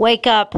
Wake up.